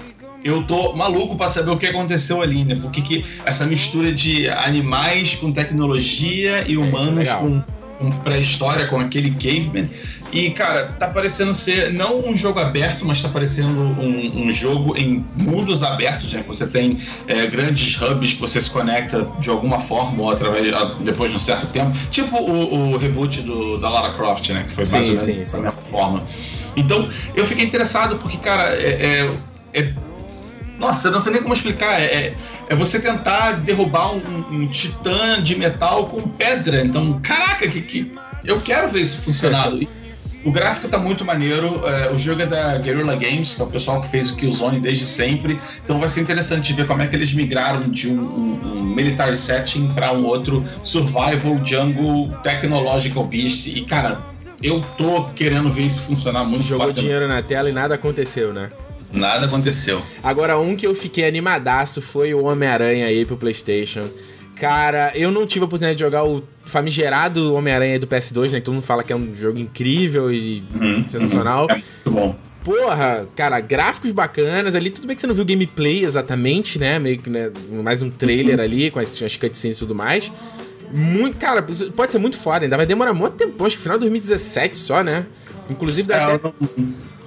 eu tô maluco pra saber o que aconteceu ali, né? Porque que essa mistura de animais com tecnologia e humanos legal. com, com pré-história, com aquele caveman. E, cara, tá parecendo ser não um jogo aberto, mas tá parecendo um, um jogo em mundos abertos, né? Você tem é, grandes hubs que você se conecta de alguma forma ou através, depois de um certo tempo. Tipo o, o reboot do, da Lara Croft, né? Que foi mais Sim, ou menos sim, sim. mesma forma. Então, eu fiquei interessado porque, cara, é. é- é- nossa, eu não sei nem como explicar. É, é- é você tentar derrubar um, um titã de metal com pedra. Então, caraca, que, que- eu quero ver isso funcionando. E O gráfico tá muito maneiro. é, o jogo é da Guerrilla Games, que é o pessoal que fez o Killzone desde sempre. Então vai ser interessante ver como é que eles migraram de um, um, um military setting para um outro survival jungle technological beast. E cara, eu tô querendo ver isso funcionar muito Jogou facilmente. dinheiro na tela e nada aconteceu, né? Nada aconteceu. Agora, um que eu fiquei animadaço foi o Homem-Aranha aí pro PlayStation. Cara, eu não tive a oportunidade de jogar o famigerado Homem-Aranha do PS2, né? Que todo mundo fala que é um jogo incrível e Uhum, sensacional. É muito bom. Porra, cara, gráficos bacanas ali. Tudo bem que você não viu gameplay exatamente, né? Meio que, né? Mais um trailer ali com as, as cutscenes e tudo mais. Muito, cara, pode ser muito foda, ainda vai demorar muito tempo, acho que final de 2017 só, né? Inclusive dá É, até. eu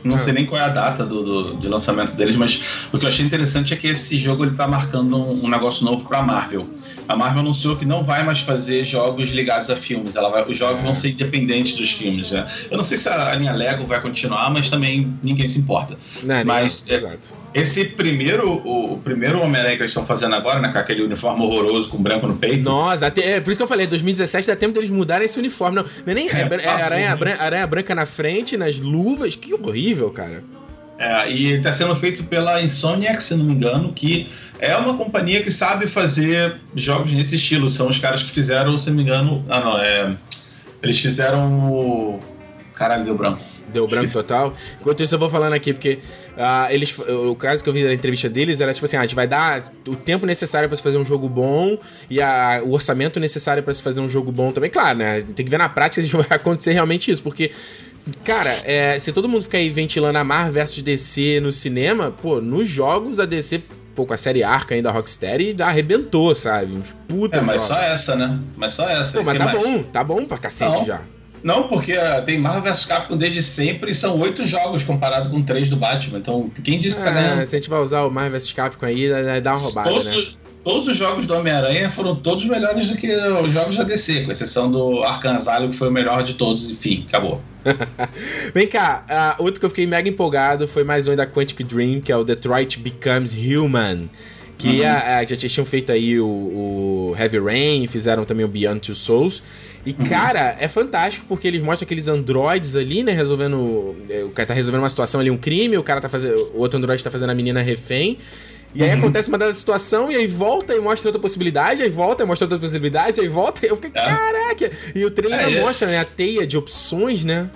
não, não sei nem qual é a data do, do- de lançamento deles, mas o que eu achei interessante é que esse jogo ele tá marcando um, um negócio novo pra Marvel. A Marvel anunciou que não vai mais fazer jogos ligados a filmes. Ela vai- os jogos vão ser independentes dos filmes. Né? Eu não sei se a linha Lego vai continuar, mas também ninguém se importa. Não, mas, é, Exato. Esse primeiro, o, o primeiro Homem-Aranha que eles estão fazendo agora, né, com aquele uniforme horroroso com branco no peito. Nossa, até, é por isso que eu falei, 2017 dá tempo deles mudarem esse uniforme. Não, não é nem é, é aranha, bran- aranha branca na frente, nas luvas. Que horrível, cara. É, e está sendo feito pela Insomniac, se não me engano, que é uma companhia que sabe fazer jogos nesse estilo. São os caras que fizeram, se não me engano. Ah, não, é. Eles fizeram o. Caralho, deu branco. Deu branco Difícil. total. Enquanto isso, eu vou falando aqui, porque ah, eles, o caso que eu vi da entrevista deles era tipo assim: ah, a gente vai dar o tempo necessário pra se fazer um jogo bom e a- o orçamento necessário pra se fazer um jogo bom também. Claro, né? Tem que ver na prática se vai acontecer realmente isso, porque. Cara, é, se todo mundo ficar aí ventilando a Marvel versus DC no cinema, pô, nos jogos a DC, pô, com a série Arca ainda da Rocksteady, arrebentou, sabe? Uns puta É, mas só essa, né? Mas só essa. Pô, mas tá mais? bom, tá bom pra cacete Não. já. Não, porque ah, tem Marvel vs Capcom desde sempre e são oito jogos comparado com três do Batman. Então, quem disse que tá Ah, ganhando? se a gente vai usar o Marvel vs Capcom aí, dá dá uma roubada, todos, né? Os- todos os jogos do Homem-Aranha foram todos melhores do que os jogos da DC, com exceção do Asylum, que foi o melhor de todos, enfim, acabou. Vem cá, ah, outro que eu fiquei mega empolgado foi mais um da Quantic Dream, que é o Detroit Becomes Human. Que a- a- já tinham feito aí o, o Heavy Rain, fizeram também o Beyond Two Souls. E, cara, é fantástico porque eles mostram aqueles androides ali, né? Resolvendo. é, O cara tá resolvendo uma situação ali, um crime, o cara tá fazendo. O outro androide tá fazendo a menina refém. E aí acontece uma dada situação, e aí volta e mostra outra possibilidade, aí volta e mostra outra possibilidade, aí volta e eu fiquei, caraca! E o trailer É, é. mostra, né? A teia de opções, né?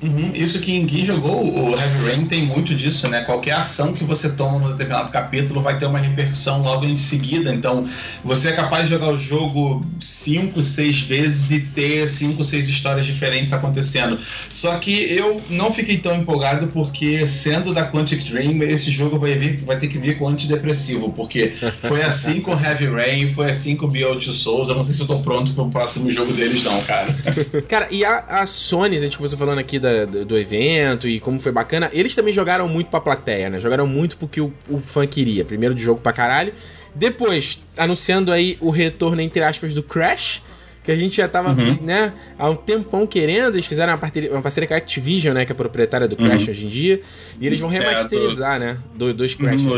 Uhum, Isso que quem jogou o Heavy Rain tem muito disso, né? Qualquer ação que você toma no determinado capítulo vai ter uma repercussão logo em seguida. Então, você é capaz de jogar o jogo cinco, seis vezes e ter cinco, seis histórias diferentes acontecendo. Só que eu não fiquei tão empolgado porque, sendo da Quantic Dream, esse jogo vai, vir, vai ter que vir com antidepressivo, porque foi assim com Heavy Rain, foi assim com Beyond Two Souls. Eu não sei se eu tô pronto pro próximo jogo deles, não, cara. Cara, e a, a Sony, a gente começou falando aqui da- do, do evento e como foi bacana, eles também jogaram muito pra plateia, né? Jogaram muito porque o, o fã queria. Primeiro de jogo pra caralho. Depois, anunciando aí o retorno, entre aspas, do Crash. Que a gente já tava, né, há um tempão querendo. Eles fizeram uma parceria, uma parceria com a Activision, né? Que é a proprietária do Crash hoje em dia. E eles vão remasterizar, né? Do, dois Crash. né?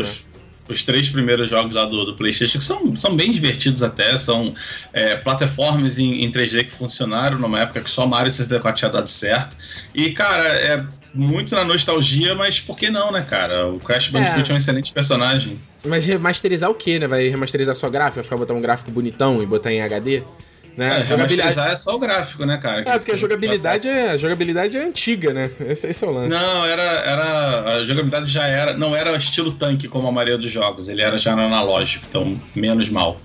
Os, três primeiros jogos lá do, do PlayStation, que são, são bem divertidos até, são é, plataformas em, em 3D que funcionaram numa época que só Mario 64 tinha dado certo. E, cara, é muito na nostalgia, mas por que não, né, cara? O Crash Bandicoot é, um excelente personagem. Mas remasterizar o quê, né? Vai remasterizar só gráfico? Vai ficar botar um gráfico bonitão e botar em HD? Né? É, remasterizar é só o gráfico, né, cara? É, porque a jogabilidade é, a jogabilidade é antiga, né? Esse, esse é o lance. Não, era, era. A jogabilidade já era. Não era estilo tanque como a maioria dos jogos. Ele era já analógico, então menos mal.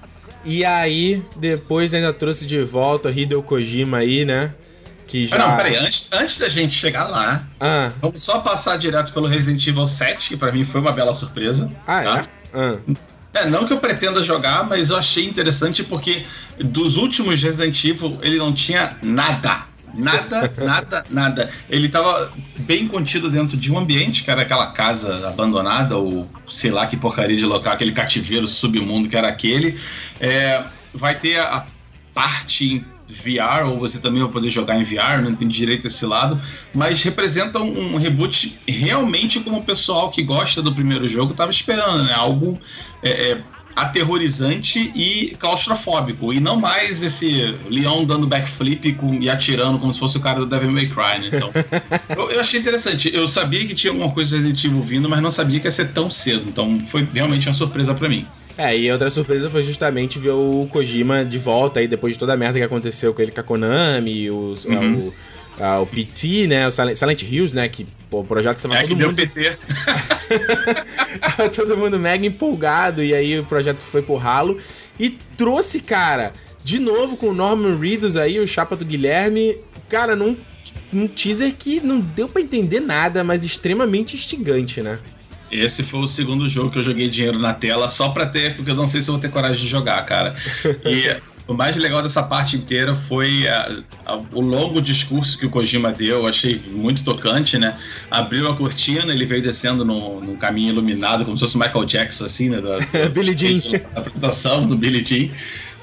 E aí, depois ainda trouxe de volta Hideo Kojima aí, né? Que já. Ah, não, peraí, antes, antes da gente chegar lá, Ah, vamos só passar direto pelo Resident Evil 7, que pra mim foi uma bela surpresa. ah tá? é? Ah. É, não que eu pretenda jogar, mas eu achei interessante porque dos últimos Resident Evil ele não tinha nada. Nada, nada, nada. Ele tava bem contido dentro de um ambiente, que era aquela casa abandonada, ou sei lá que porcaria de local, aquele cativeiro submundo que era aquele. É, vai ter a parte VR, ou você também vai poder jogar em VR, não entendi direito esse lado, mas representa um, reboot realmente como o pessoal que gosta do primeiro jogo tava esperando, né? Algo é, é, aterrorizante e claustrofóbico, e não mais esse Leon dando backflip com- e atirando como se fosse o cara do Devil May Cry, né? Então, eu, eu achei interessante. Eu sabia que tinha alguma coisa Resident Evil vindo, mas não sabia que ia ser tão cedo, então foi realmente uma surpresa pra mim. É, e outra surpresa foi justamente ver o Kojima de volta aí, depois de toda a merda que aconteceu com ele com a Konami, os- Uhum. o, a- o PT, né? O Silent, Silent Hills, né? Que pô, o projeto tava É todo que deu mundo. PT. Tava todo mundo mega empolgado e aí o projeto foi pro ralo e trouxe, cara, de novo com o Norman Reedus aí, o chapa do Guilherme, cara, num, num teaser que não deu pra entender nada, mas extremamente instigante, né? Esse foi o segundo jogo que eu joguei dinheiro na tela só pra ter, porque eu não sei se eu vou ter coragem de jogar, cara. E o mais legal dessa parte inteira foi a- a- o longo discurso que o Kojima deu, eu achei muito tocante, né? Abriu a cortina, ele veio descendo no, no caminho iluminado, como se fosse o Michael Jackson, assim, né? Da, da- Jean. Da apresentação do Billie Jean.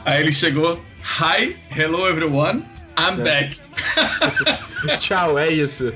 Aí ele chegou, Hi, hello everyone, I'm back. Tchau, é isso.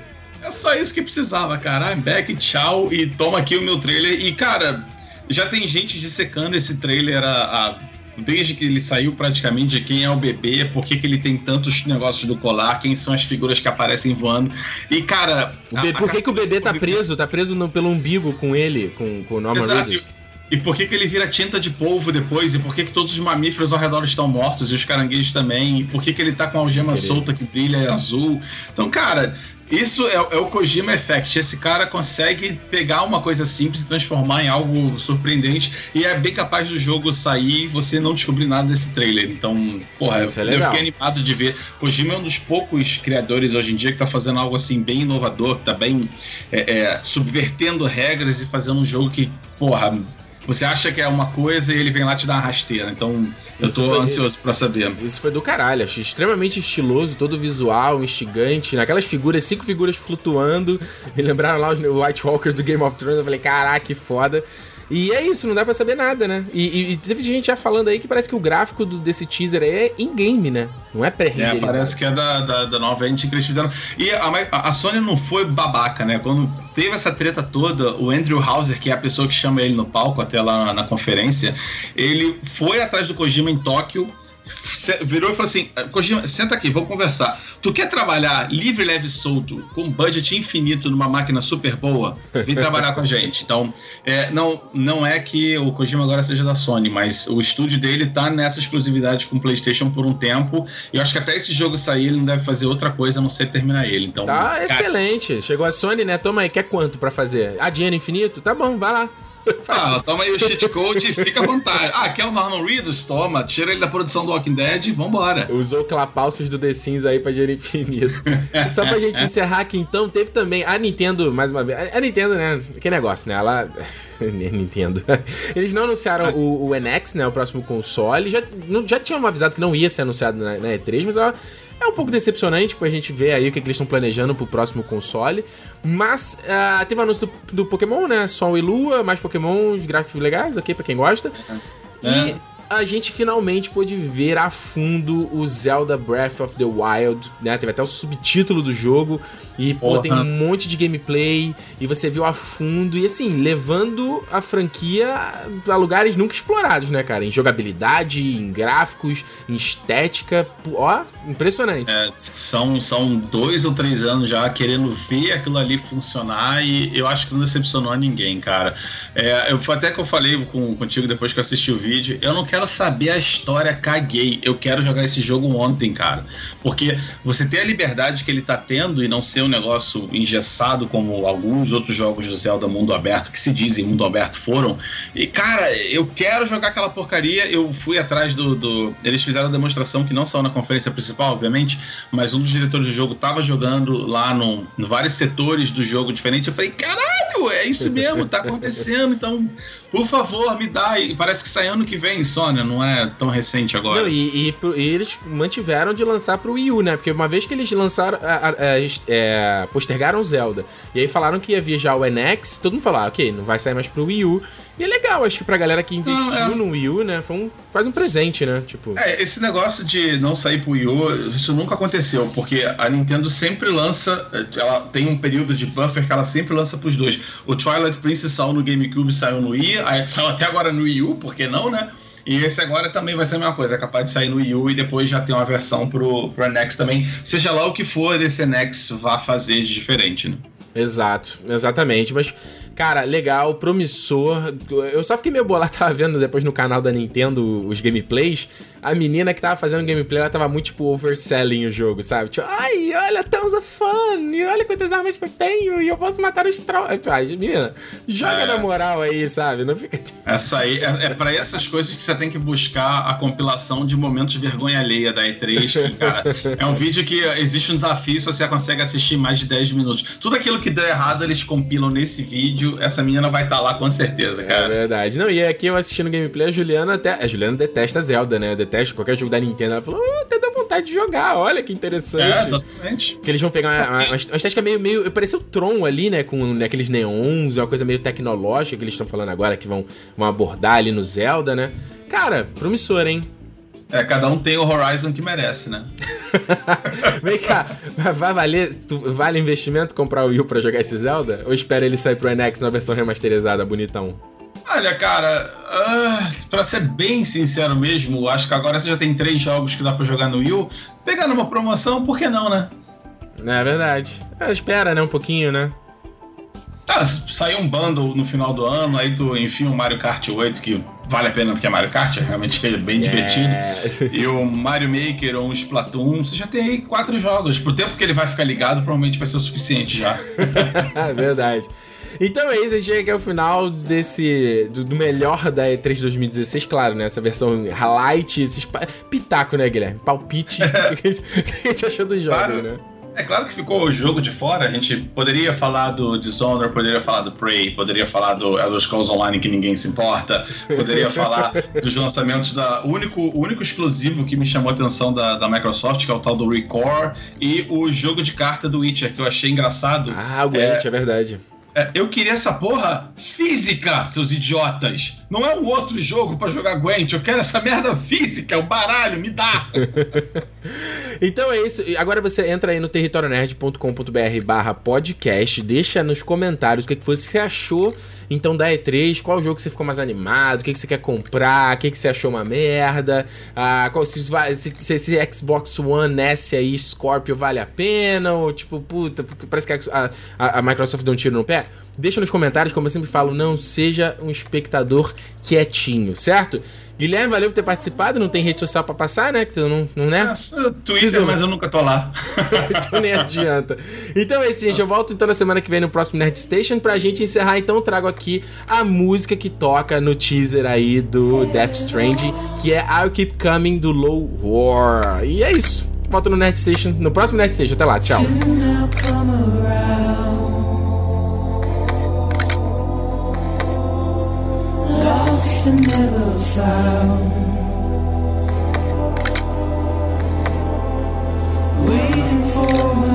É só isso que precisava, cara. I'm back, tchau, e toma aqui o meu trailer. E, cara, já tem gente dissecando esse trailer a, a- desde que ele saiu praticamente de quem é o bebê, por que, que ele tem tantos negócios do colar, quem são as figuras que aparecem voando. E, cara. A- por que, que o bebê tá preso? Tá preso no- pelo umbigo com ele, com, com o Norman Exato. Reedus? E por que, que ele vira tinta de polvo depois? E por que, que todos os mamíferos ao redor estão mortos? E os caranguejos também? E por que, que ele tá com a algema solta que brilha e azul? Então, cara, isso é, é o Kojima Effect. Esse cara consegue pegar uma coisa simples e transformar em algo surpreendente. E é bem capaz do jogo sair e você não descobrir nada desse trailer. Então, porra, Isso é eu, fiquei animado de ver. Kojima é um dos poucos criadores hoje em dia que tá fazendo algo assim bem inovador, que tá bem é, é, subvertendo regras e fazendo um jogo que, porra, você acha que é uma coisa e ele vem lá te dar uma rasteira. Então, eu Isso tô foi- ansioso pra saber. Isso foi do caralho, achei extremamente estiloso, todo visual, instigante, naquelas figuras, cinco figuras flutuando, me lembraram lá os White Walkers do Game of Thrones, eu falei, caraca, que foda. E é isso, não dá pra saber nada, né? E, e- e teve gente já falando aí que parece que o gráfico do- desse teaser aí é in-game, né? Não é É, pré-renderizado. parece que é da, da, da nova engine que eles fizeram. E a, a Sony não foi babaca, né? Quando teve essa treta toda, o Andrew Hauser, que é a pessoa que chama ele no palco até lá na, na conferência, ele foi atrás do Kojima em Tóquio. Virou e falou assim: Kojima, senta aqui, vamos conversar. Tu quer trabalhar livre, leve e solto, com budget infinito numa máquina super boa? Vem trabalhar com a gente. Então, é, não, não é que o Kojima agora seja da Sony, mas o estúdio dele tá nessa exclusividade com o PlayStation por um tempo. E eu acho que até esse jogo sair, ele não deve fazer outra coisa a não ser terminar ele. Então, Tá cara, excelente. Chegou a Sony, né? Toma aí, quer quanto pra fazer? Ah, dinheiro infinito? Tá bom, vai lá. Ah, toma aí o cheat code e fica à vontade. Ah, quer o Norman Reedus? Toma, tira ele da produção do Walking Dead e vambora. Usou clapalços do The Sims aí pra dinheiro infinito. Só pra gente encerrar aqui então, teve também a Nintendo, mais uma vez. A Nintendo, né? Que negócio, né? Ela. Nintendo. Eles não anunciaram o, o NX, né? O próximo console. Já, não, já tinham avisado que não ia ser anunciado na, na E3, mas ó, é um pouco decepcionante pra gente ver aí o que, que eles estão planejando pro próximo console. Mas ah, teve o anúncio do, do Pokémon, né? Sol e Lua, mais Pokémons, gráficos legais, ok? Pra quem gosta. E É. a gente finalmente pôde ver a fundo o Zelda Breath of the Wild, né? Teve até o subtítulo do jogo. E, pô, Porra. tem um monte de gameplay. E você viu a fundo. E, assim, levando a franquia pra lugares nunca explorados, né, cara? Em jogabilidade, em gráficos, em estética. Ó, impressionante. É, são, são dois ou três anos já querendo ver aquilo ali funcionar e eu acho que não decepcionou a ninguém, cara. É, eu, foi até que eu falei com, contigo depois que eu assisti o vídeo, eu não quero saber a história, caguei. Eu quero jogar esse jogo ontem, cara. Porque você ter a liberdade que ele tá tendo e não ser um negócio engessado como alguns outros jogos do Zelda mundo aberto, que se dizem mundo aberto foram. E, cara, eu quero jogar aquela porcaria. Eu fui atrás do. do- Eles fizeram a demonstração que não saiu na conferência principal, obviamente, mas um dos diretores do jogo tava jogando lá no, no vários setores do jogo diferente. Eu falei, caralho, é isso mesmo, tá acontecendo. Então, por favor, me dá. E parece que sai ano que vem, Sônia, não é tão recente agora. Não, e, e e eles mantiveram de lançar pro Wii U, né? Porque uma vez que eles lançaram, a- a- é, postergaram Zelda, e aí falaram que ia vir já o NX, todo mundo falou, ah, ok, não vai sair mais pro Wii U. E é legal, acho que pra galera que investiu Não, é. no Wii U, né? Foi um, faz um presente, né? Tipo, É, esse negócio de não sair pro Wii U, isso nunca aconteceu, porque a Nintendo sempre lança, ela tem um período de buffer que ela sempre lança pros dois. O Twilight Princess saiu no GameCube, saiu no Wii, aí saiu até agora no Wii U, por que não, né? E esse agora também vai ser a mesma coisa, é capaz de sair no Wii U e depois já ter uma versão pro, pro NX também. Seja lá o que for esse NX vá fazer de diferente, né? Exato, exatamente. Mas, cara, legal, promissor. Eu só fiquei meio bolado, tava vendo depois no canal da Nintendo os gameplays. A menina que tava fazendo gameplay, ela tava muito, tipo, overselling o jogo, sabe? Tipo, ai, olha, tons of fun, e olha quantas armas que eu tenho, e eu posso matar os trolls. Ai, menina, joga É, na moral aí, sabe? Não fica. tipo, Essa aí é, é para essas coisas que você tem que buscar a compilação de momentos de vergonha alheia da E3. Que, cara, é um vídeo que existe um desafio se você consegue assistir mais de 10 minutos. Tudo aquilo que deu errado, eles compilam nesse vídeo. Essa menina vai estar lá com certeza, É cara. verdade. Não, e aqui eu assistindo gameplay, a Juliana até. A Juliana detesta Zelda, né? Detesta qualquer jogo da Nintendo. Ela falou, "Ah, até dá vontade de jogar, olha que interessante. É, exatamente. Que eles vão pegar uma, uma, uma estética meio, meio. Pareceu Tron ali, né? Com né, aqueles neons, uma coisa meio tecnológica que eles estão falando agora, que vão, vão abordar ali no Zelda, né? Cara, promissor, hein? É, cada um tem o Horizon que merece, né? Vem cá, vai valer. tu- vale investimento comprar o Wii pra jogar esse Zelda? Ou espera ele sair pro NX na versão remasterizada, bonitão? Olha, cara, ah, pra ser bem sincero mesmo, acho que agora você já tem três jogos que dá pra jogar no Wii. Pegar numa promoção, por que não, né? Não é verdade. É, espera, né? Um pouquinho, né? Tá, saiu um bundle no final do ano, aí tu enfia um Mario Kart 8, que vale a pena porque é Mario Kart, é realmente é bem divertido. É. E o Mario Maker ou um Splatoon, você já tem aí quatro jogos. Pro tempo que ele vai ficar ligado, provavelmente vai ser o suficiente já. É verdade. Então é isso, a gente chega aqui ao final desse. do, do melhor da E3 2016, claro, né? Essa versão highlight, esses pitaco, né, Guilherme? Palpite. O que a gente- o que a gente achou dos jogos, Claro. né? É claro que ficou o jogo de fora, a gente poderia falar do Dishonored, poderia falar do Prey, poderia falar do Elder Scrolls Online que ninguém se importa, poderia falar dos lançamentos da. O único, o único exclusivo que me chamou a atenção da, da Microsoft, que é o tal do Recore, e o jogo de carta do Witcher, que eu achei engraçado. Ah, o Gwent, é, verdade. É, eu queria essa porra física, seus idiotas. Não é um outro jogo pra jogar Gwent. Eu quero essa merda física, o baralho, me dá. Então é isso. Agora você entra aí no territorionerd.com.br barra podcast, deixa nos comentários o que, que você achou então da E3, qual jogo você ficou mais animado, o que, que você quer comprar, o que, que você achou uma merda, ah, qual, se, se, se esse Xbox One S aí, Scorpio, vale a pena, ou tipo, puta, parece que a, a- a Microsoft deu um tiro no pé. Deixa nos comentários, como eu sempre falo, não seja um espectador quietinho, certo? Guilherme, valeu por ter participado, não tem rede social pra passar, né? Que tu não, não né? Nossa, Twitter, mas eu nunca tô lá. então nem adianta. Então é isso, gente. Eu volto então na semana que vem no próximo Nerd Station. Pra gente encerrar, então, eu trago aqui a música que toca no teaser aí do Death Stranding, que é I'll Keep Coming do Low War. E é isso. Volto no Nerd Station, no próximo Nerd Station. Até lá, tchau. Lost and never found. Waiting for